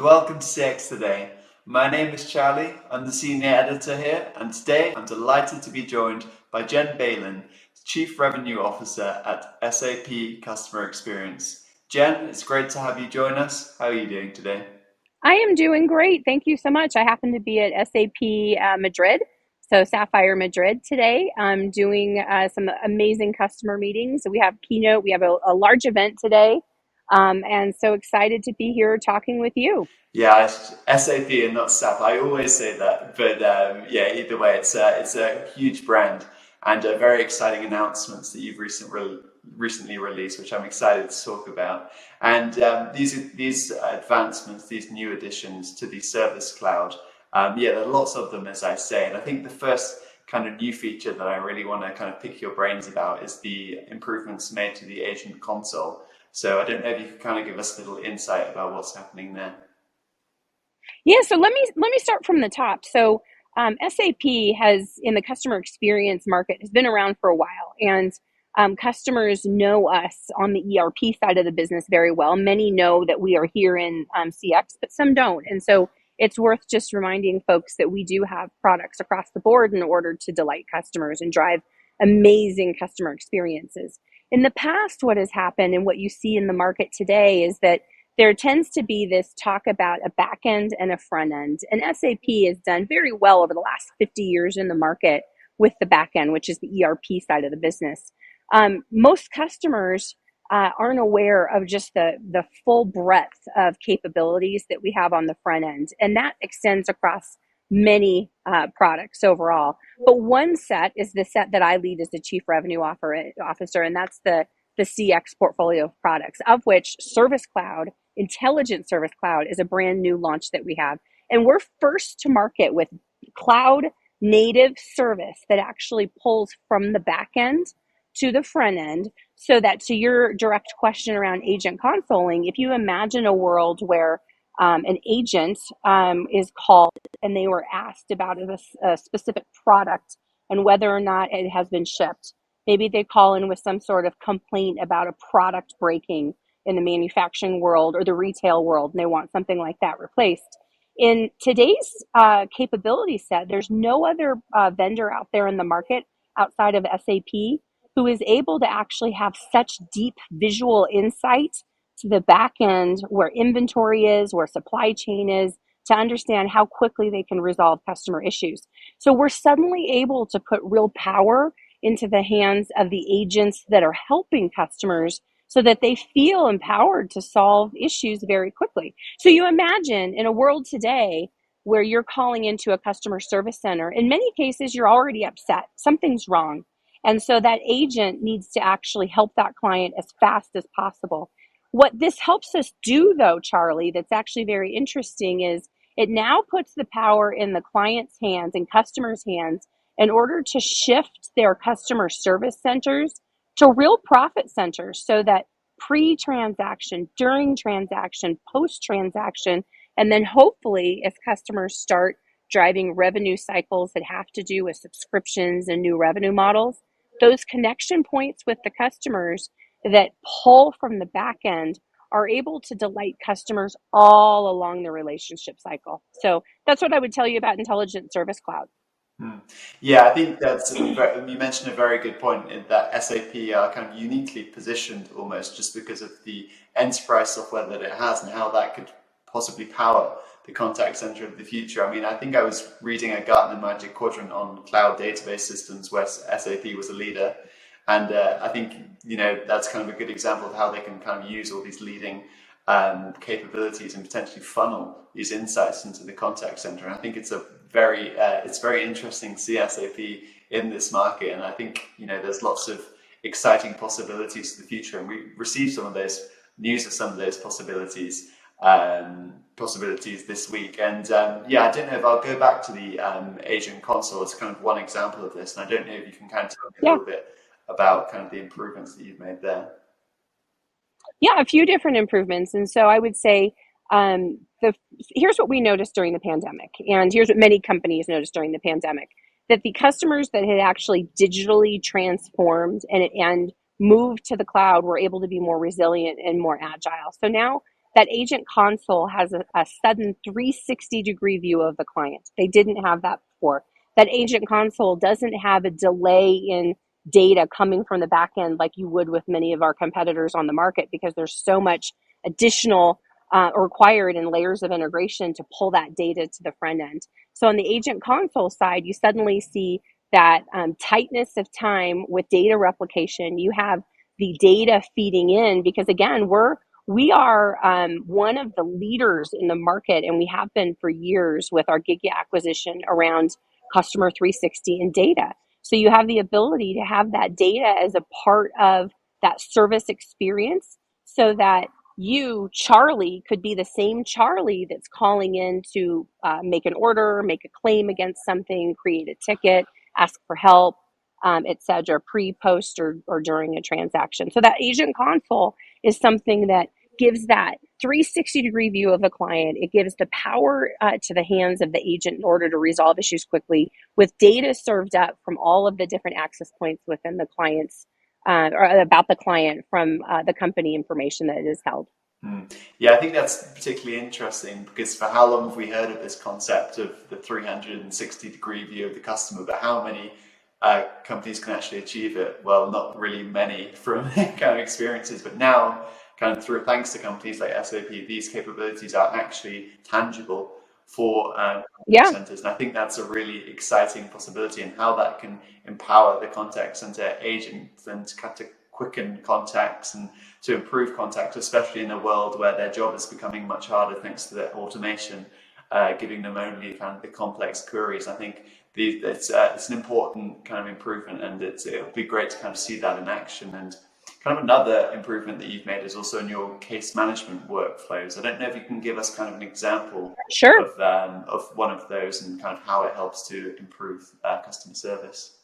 welcome to CX Today. My name is Charlie, I'm the senior editor here, and today I'm delighted to be joined by Jen Bailin, Chief Revenue Officer at SAP Customer Experience. Jen, it's great to have you join us. How are you doing today? I am doing great. Thank you so much. I happen to be at SAP uh, Madrid, so Sapphire Madrid today. I'm doing uh, some amazing customer meetings. So we have keynote, we have a, a large event today um, and so excited to be here talking with you. Yeah, SAP and not SAP. I always say that, but um, yeah, either way, it's a, it's a huge brand and uh, very exciting announcements that you've recently recently released, which I'm excited to talk about. And um, these these advancements, these new additions to the Service Cloud, um, yeah, there are lots of them, as I say. And I think the first kind of new feature that I really want to kind of pick your brains about is the improvements made to the Agent Console. So I don't know if you could kind of give us a little insight about what's happening there. Yeah, so let me let me start from the top. So um, SAP has in the customer experience market has been around for a while, and um, customers know us on the ERP side of the business very well. Many know that we are here in um, CX, but some don't, and so it's worth just reminding folks that we do have products across the board in order to delight customers and drive amazing customer experiences. In the past, what has happened and what you see in the market today is that there tends to be this talk about a back end and a front end. And SAP has done very well over the last 50 years in the market with the back end, which is the ERP side of the business. Um, most customers uh, aren't aware of just the, the full breadth of capabilities that we have on the front end. And that extends across many uh, products overall. But one set is the set that I lead as the chief revenue officer, and that's the the CX portfolio of products, of which Service Cloud, Intelligent Service Cloud, is a brand new launch that we have, and we're first to market with cloud native service that actually pulls from the back end to the front end so that to your direct question around agent consoling if you imagine a world where um, an agent um, is called and they were asked about a, a, specific product and whether or not it has been shipped. Maybe they call in with some sort of complaint about a product breaking in the manufacturing world or the retail world, and they want something like that replaced. In today's uh, capability set, there's no other uh, vendor out there in the market outside of SAP who is able to actually have such deep visual insight to the back end where inventory is, where supply chain is, to understand how quickly they can resolve customer issues. So we're suddenly able to put real power into the hands of the agents that are helping customers so that they feel empowered to solve issues very quickly. So you imagine in a world today where you're calling into a customer service center, in many cases, you're already upset. Something's wrong. And so that agent needs to actually help that client as fast as possible. What this helps us do, though, Charlie, that's actually very interesting is it now puts the power in the client's hands and customers' hands in order to shift their customer service centers to real profit centers so that pre transaction, during transaction, post transaction, and then hopefully, if customers start driving revenue cycles that have to do with subscriptions and new revenue models, those connection points with the customers that pull from the back end are able to delight customers all along the relationship cycle. So that's what I would tell you about Intelligent Service Cloud. Hmm. Yeah, I think that's you mentioned a very good point in that SAP are kind of uniquely positioned almost just because of the enterprise software that it has and how that could possibly power the contact center of the future. I mean, I think I was reading a Gartner Magic Quadrant on cloud database systems where SAP was a leader and uh, I think you know that's kind of a good example of how they can kind of use all these leading um, capabilities and potentially funnel these insights into the contact center. And I think it's a very uh, it's very interesting to see SAP in this market. And I think you know there's lots of exciting possibilities for the future. And we received some of those news of some of those possibilities um, possibilities this week. And um, yeah, I don't know if I'll go back to the um, Agent Console as kind of one example of this. And I don't know if you can kind of tell me yeah. a little bit about kind of the improvements that you've made there? Yeah, a few different improvements. And so I would say um, the here's what we noticed during the pandemic, and here's what many companies noticed during the pandemic that the customers that had actually digitally transformed and and moved to the cloud were able to be more resilient and more agile. So now that agent console has a, a sudden 360 degree view of the client. They didn't have that before. That agent console doesn't have a delay in data coming from the back end like you would with many of our competitors on the market because there's so much additional uh, required in layers of integration to pull that data to the front end. So on the agent console side, you suddenly see that um, tightness of time with data replication. You have the data feeding in because again, we're we are um, one of the leaders in the market, and we have been for years with our Gigya acquisition around customer 360 and data. So you have the ability to have that data as a part of that service experience so that you, Charlie, could be the same Charlie that's calling in to uh, make an order, make a claim against something, create a ticket, ask for help, um, etc., pre, post, or, or during a transaction. So that agent console is something that gives that 360 degree view of a client. It gives the power uh, to the hands of the agent in order to resolve issues quickly with data served up from all of the different access points within the client's uh, or about the client from uh, the company information that is held. Mm. Yeah, I think that's particularly interesting because for how long have we heard of this concept of the 360 degree view of the customer, but how many uh, companies can actually achieve it? Well, not really many from kind of experiences, but now, kind of through thanks to companies like SAP, these capabilities are actually tangible for um, yeah. centers. And I think that's a really exciting possibility and how that can empower the contact center agents and to kind of quicken contacts and to improve contacts, especially in a world where their job is becoming much harder thanks to the automation, uh, giving them only kind of the complex queries. I think the, it's, uh, it's an important kind of improvement and it's, it'll be great to kind of see that in action. And kind of another improvement that you've made is also in your case management workflows. I don't know if you can give us kind of an example sure. of, um, of one of those and kind of how it helps to improve uh, customer service.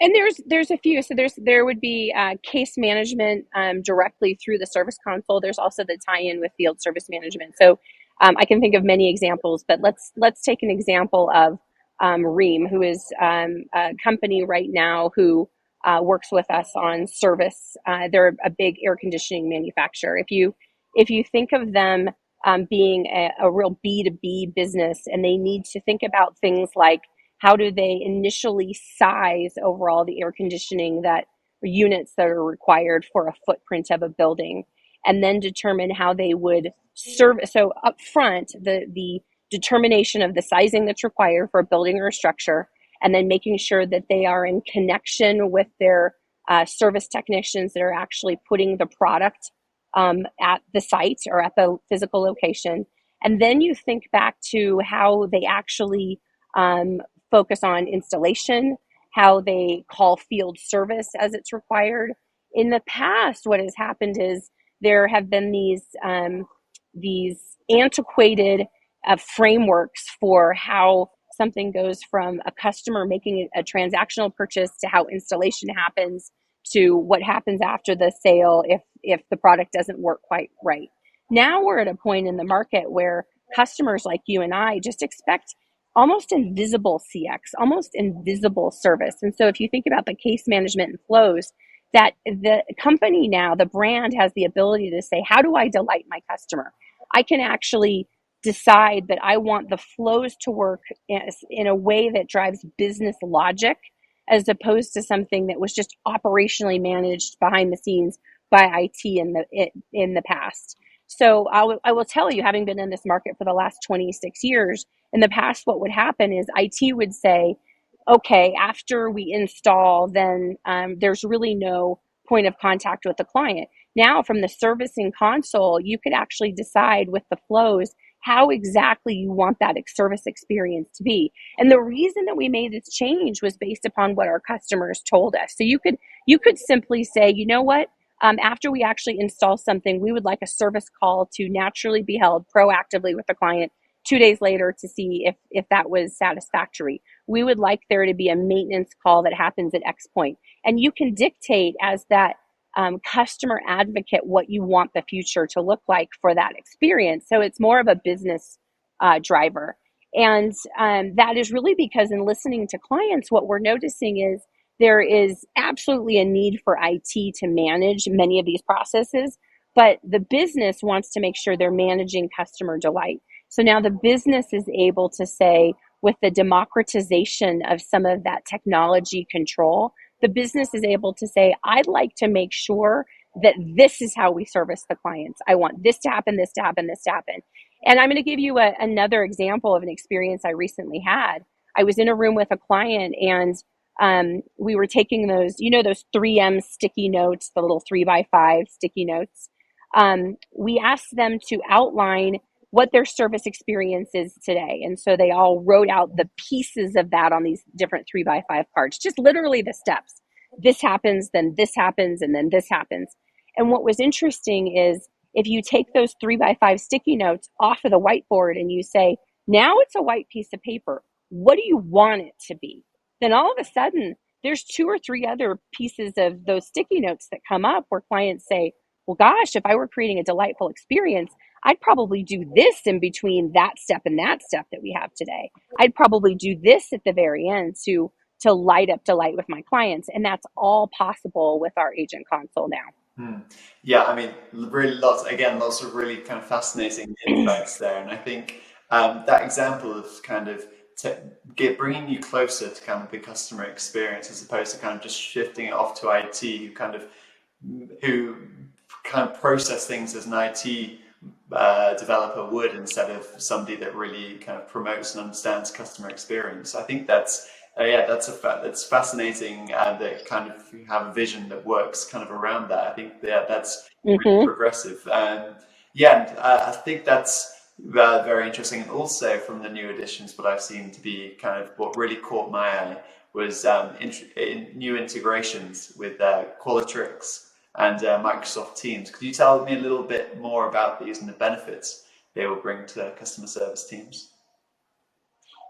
And there's there's a few. So there's there would be uh, case management um, directly through the service console. There's also the tie-in with field service management. So um, I can think of many examples, but let's let's take an example of um, Rheem, who is um, a company right now who uh, works with us on service. Uh, they're a big air conditioning manufacturer. If you if you think of them um, being a, a real B two B business, and they need to think about things like how do they initially size overall the air conditioning that units that are required for a footprint of a building, and then determine how they would serve. So up front, the the determination of the sizing that's required for a building or a structure and then making sure that they are in connection with their uh, service technicians that are actually putting the product um, at the site or at the physical location. And then you think back to how they actually um, focus on installation, how they call field service as it's required. In the past, what has happened is there have been these um, these antiquated uh, frameworks for how something goes from a customer making a transactional purchase to how installation happens to what happens after the sale if if the product doesn't work quite right. Now we're at a point in the market where customers like you and I just expect almost invisible CX, almost invisible service. And so if you think about the case management and flows, that the company now, the brand has the ability to say, how do I delight my customer? I can actually decide that I want the flows to work in a way that drives business logic as opposed to something that was just operationally managed behind the scenes by IT in the in the past. So I, w- I will tell you, having been in this market for the last 26 years, in the past, what would happen is IT would say, okay, after we install, then um, there's really no point of contact with the client. Now, from the servicing console, you could actually decide with the flows how exactly you want that service experience to be. And the reason that we made this change was based upon what our customers told us. So you could you could simply say, you know what? Um, after we actually install something, we would like a service call to naturally be held proactively with the client two days later to see if if that was satisfactory. We would like there to be a maintenance call that happens at X point, and you can dictate as that um, customer advocate what you want the future to look like for that experience. So it's more of a business uh, driver. And um, that is really because in listening to clients, what we're noticing is there is absolutely a need for IT to manage many of these processes. but the business wants to make sure they're managing customer delight. So now the business is able to say, with the democratization of some of that technology control, the business is able to say, I'd like to make sure that this is how we service the clients. I want this to happen, this to happen, this to happen. And I'm going to give you a, another example of an experience I recently had. I was in a room with a client and um, we were taking those, you know, those 3M sticky notes, the little three by five sticky notes. Um, we asked them to outline what their service experience is today. And so they all wrote out the pieces of that on these different three by five cards, just literally the steps. This happens, then this happens, and then this happens. And what was interesting is if you take those three by five sticky notes off of the whiteboard and you say, now it's a white piece of paper, what do you want it to be? Then all of a sudden, there's two or three other pieces of those sticky notes that come up where clients say, well, gosh, if I were creating a delightful experience, I'd probably do this in between that step and that step that we have today. I'd probably do this at the very end to to light up delight with my clients, and that's all possible with our agent console now. Hmm. Yeah, I mean, really lots again, lots of really kind of fascinating insights there, and I think um, that example of kind of get bringing you closer to kind of the customer experience as opposed to kind of just shifting it off to IT, who kind of who kind of process things as an IT uh, developer would instead of somebody that really kind of promotes and understands customer experience. I think that's uh, yeah, that's a fa- that's fascinating uh, that kind of you have a vision that works kind of around that. I think yeah, that's really mm-hmm. progressive. Um, yeah, and uh, I think that's uh, very interesting. And also from the new additions, what I've seen to be kind of what really caught my eye was um, in, in new integrations with uh, Qualtrics and uh, Microsoft Teams. Could you tell me a little bit more about these and the benefits they will bring to customer service teams?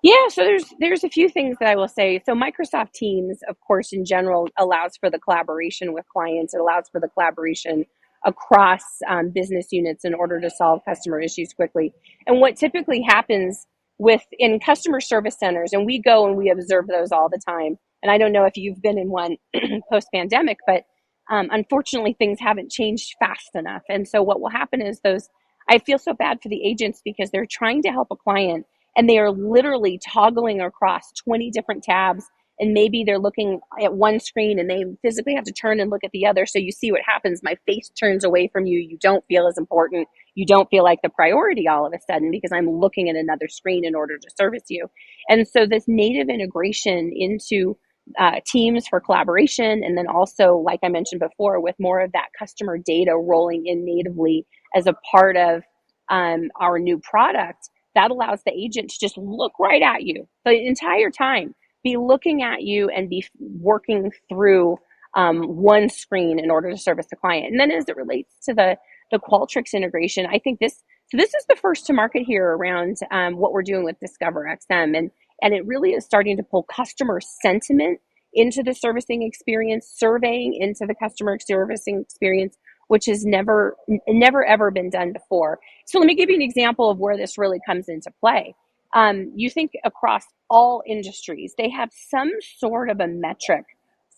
Yeah, so there's there's a few things that I will say. So Microsoft Teams, of course, in general, allows for the collaboration with clients. It allows for the collaboration across um, business units in order to solve customer issues quickly. And what typically happens with in customer service centers, and we go and we observe those all the time. And I don't know if you've been in one post pandemic, but um, unfortunately, things haven't changed fast enough. And so what will happen is those. I feel so bad for the agents because they're trying to help a client and they are literally toggling across 20 different tabs. And maybe they're looking at one screen and they physically have to turn and look at the other. So you see what happens. My face turns away from you. You don't feel as important. You don't feel like the priority all of a sudden because i'm looking at another screen in order to service you. And so this native integration into uh, teams for collaboration and then also like i mentioned before with more of that customer data rolling in natively as a part of um, our new product that allows the agent to just look right at you the entire time, be looking at you and be working through um, one screen in order to service the client. And then as it relates to the the Qualtrics integration, I think this so this is the first to market here around um, what we're doing with Discover XM, and and it really is starting to pull customer sentiment into the servicing experience, surveying into the customer servicing experience, which has never never ever been done before. So let me give you an example of where this really comes into play. Um, you think across all industries, they have some sort of a metric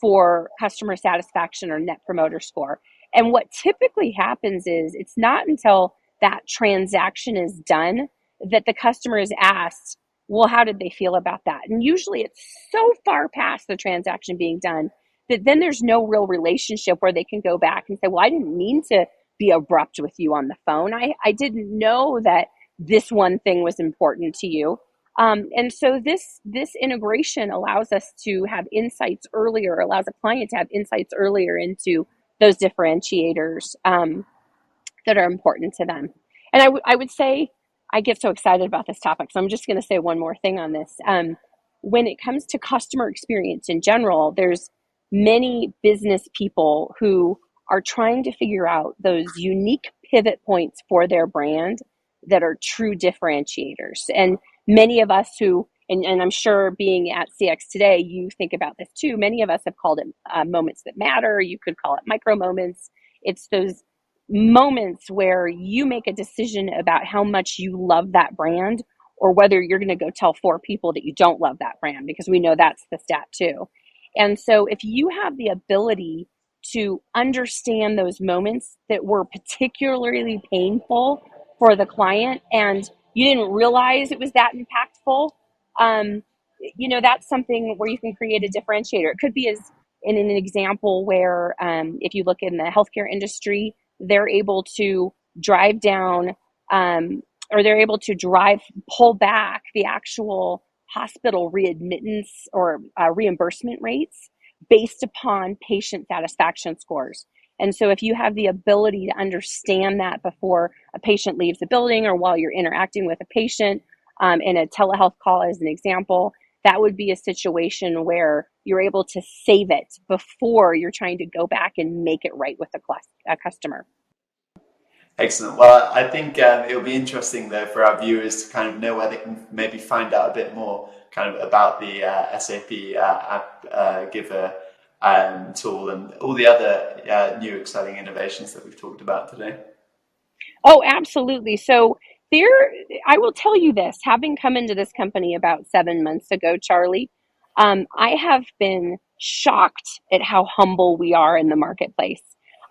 for customer satisfaction or net promoter score. And what typically happens is it's not until that transaction is done that the customer is asked, well, how did they feel about that? And usually it's so far past the transaction being done that then there's no real relationship where they can go back and say, well, I didn't mean to be abrupt with you on the phone. I, I didn't know that this one thing was important to you. Um, and so this this integration allows us to have insights earlier, allows a client to have insights earlier into those differentiators um, that are important to them. And I, w- I would say I get so excited about this topic, so I'm just going to say one more thing on this. Um, when it comes to customer experience in general, there's many business people who are trying to figure out those unique pivot points for their brand that are true differentiators. And many of us who, and, and I'm sure being at CX today, you think about this too. Many of us have called it uh, moments that matter. You could call it micro moments. It's those moments where you make a decision about how much you love that brand or whether you're going to go tell four people that you don't love that brand because we know that's the stat too. And so if you have the ability to understand those moments that were particularly painful for the client and you didn't realize it was that impactful. Um, you know, that's something where you can create a differentiator. It could be as in an example where um, if you look in the healthcare industry, they're able to drive down um, or they're able to drive, pull back the actual hospital readmittance or uh, reimbursement rates based upon patient satisfaction scores. And so, if you have the ability to understand that before a patient leaves the building or while you're interacting with a patient um, in a telehealth call, as an example, that would be a situation where you're able to save it before you're trying to go back and make it right with a, class, a customer. Excellent. Well, I think um, it'll be interesting though for our viewers to kind of know where they can maybe find out a bit more kind of about the uh, SAP uh, app uh, giver um, tool and all the other uh, new exciting innovations that we've talked about today. Oh, absolutely. So there, I will tell you this: having come into this company about seven months ago, Charlie, um, I have been shocked at how humble we are in the marketplace.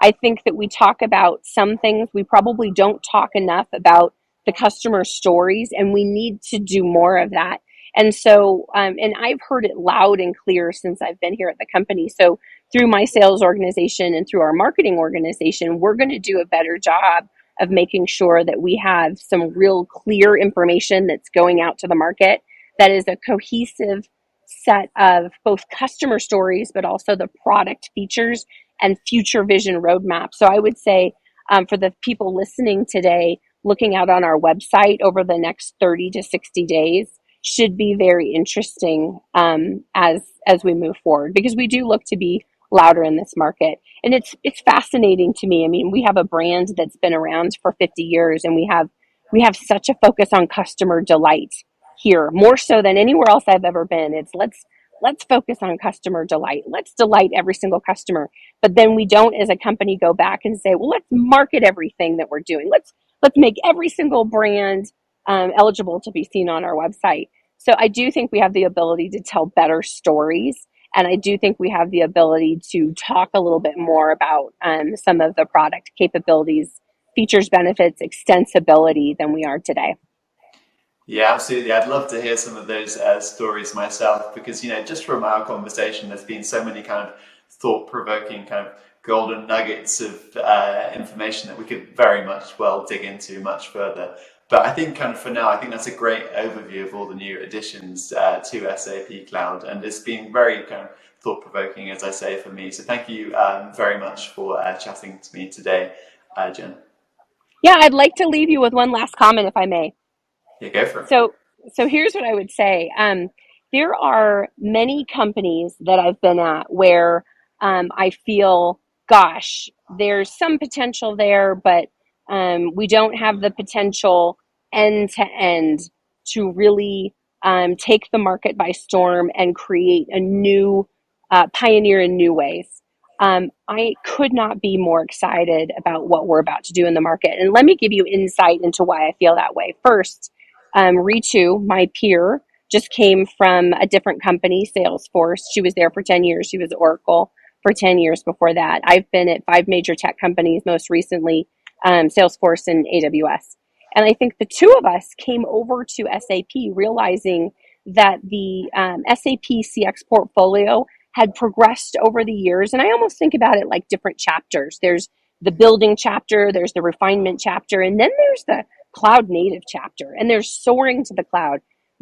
I think that we talk about some things, we probably don't talk enough about the customer stories, and we need to do more of that. And so, um, and I've heard it loud and clear since I've been here at the company. So, through my sales organization and through our marketing organization, we're going to do a better job of making sure that we have some real clear information that's going out to the market that is a cohesive set of both customer stories, but also the product features and future vision roadmap. So I would say um, for the people listening today, looking out on our website over the next 30 to 60 days should be very interesting um, as as we move forward because we do look to be louder in this market and it's it's fascinating to me i mean we have a brand that's been around for 50 years and we have we have such a focus on customer delight here more so than anywhere else i've ever been it's let's let's focus on customer delight. Let's delight every single customer. But then we don't as a company go back and say, well, let's market everything that we're doing. Let's let's make every single brand um, eligible to be seen on our website. So I do think we have the ability to tell better stories. And I do think we have the ability to talk a little bit more about um, some of the product capabilities, features, benefits, extensibility than we are today. Yeah, absolutely. I'd love to hear some of those uh, stories myself because, you know, just from our conversation, there's been so many kind of thought provoking, kind of golden nuggets of uh, information that we could very much well dig into much further. But I think, kind of for now, I think that's a great overview of all the new additions uh, to SAP Cloud. And it's been very kind of thought provoking, as I say, for me. So thank you um, very much for uh, chatting to me today, uh, Jen. Yeah, I'd like to leave you with one last comment, if I may. Yeah, go for it. So, so here's what I would say. Um, there are many companies that I've been at where um, I feel, gosh, there's some potential there, but um, we don't have the potential end to end to really um, take the market by storm and create a new uh, pioneer in new ways. Um, I could not be more excited about what we're about to do in the market. And let me give you insight into why I feel that way. First, um, Ritu, my peer, just came from a different company, Salesforce. She was there for 10 years. She was Oracle for 10 years before that. I've been at five major tech companies, most recently um, Salesforce and AWS. And I think the two of us came over to SAP realizing that the um, SAP CX portfolio had progressed over the years. And I almost think about it like different chapters. There's the building chapter, there's the refinement chapter, and then there's the cloud native chapter and they're soaring to the cloud.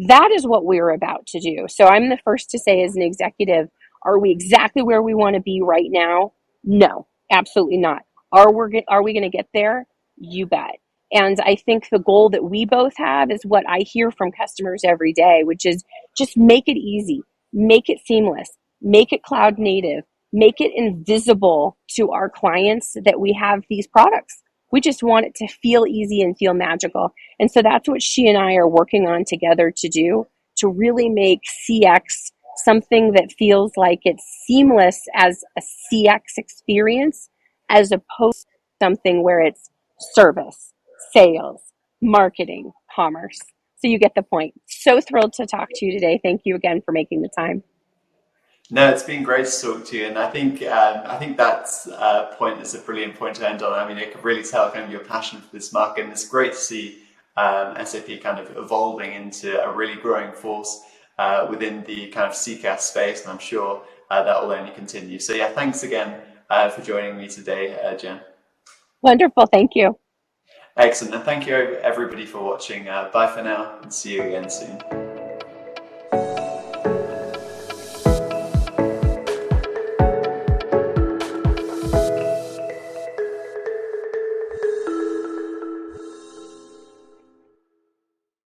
That is what we're about to do. So I'm the first to say, as an executive, are we exactly where we want to be right now? No, absolutely not. Are we are we going to get there? You bet. And I think the goal that we both have is what I hear from customers every day, which is just make it easy, make it seamless, make it cloud native, make it invisible to our clients that we have these products. We just want it to feel easy and feel magical. And so that's what she and I are working on together to do to really make CX something that feels like it's seamless as a CX experience as opposed to something where it's service, sales, marketing, commerce. So you get the point. So thrilled to talk to you today. Thank you again for making the time. No, it's been great to talk to you, and I think um, I think that uh, point is a brilliant point to end on. I mean, it can really tell kind of your passion for this market, and it's great to see um, SAP kind of evolving into a really growing force uh, within the kind of CCaaS space, and I'm sure uh, that will only continue. So yeah, thanks again uh, for joining me today, uh, Jen. Wonderful, thank you. Excellent, and thank you everybody for watching. Uh, bye for now, and see you again soon.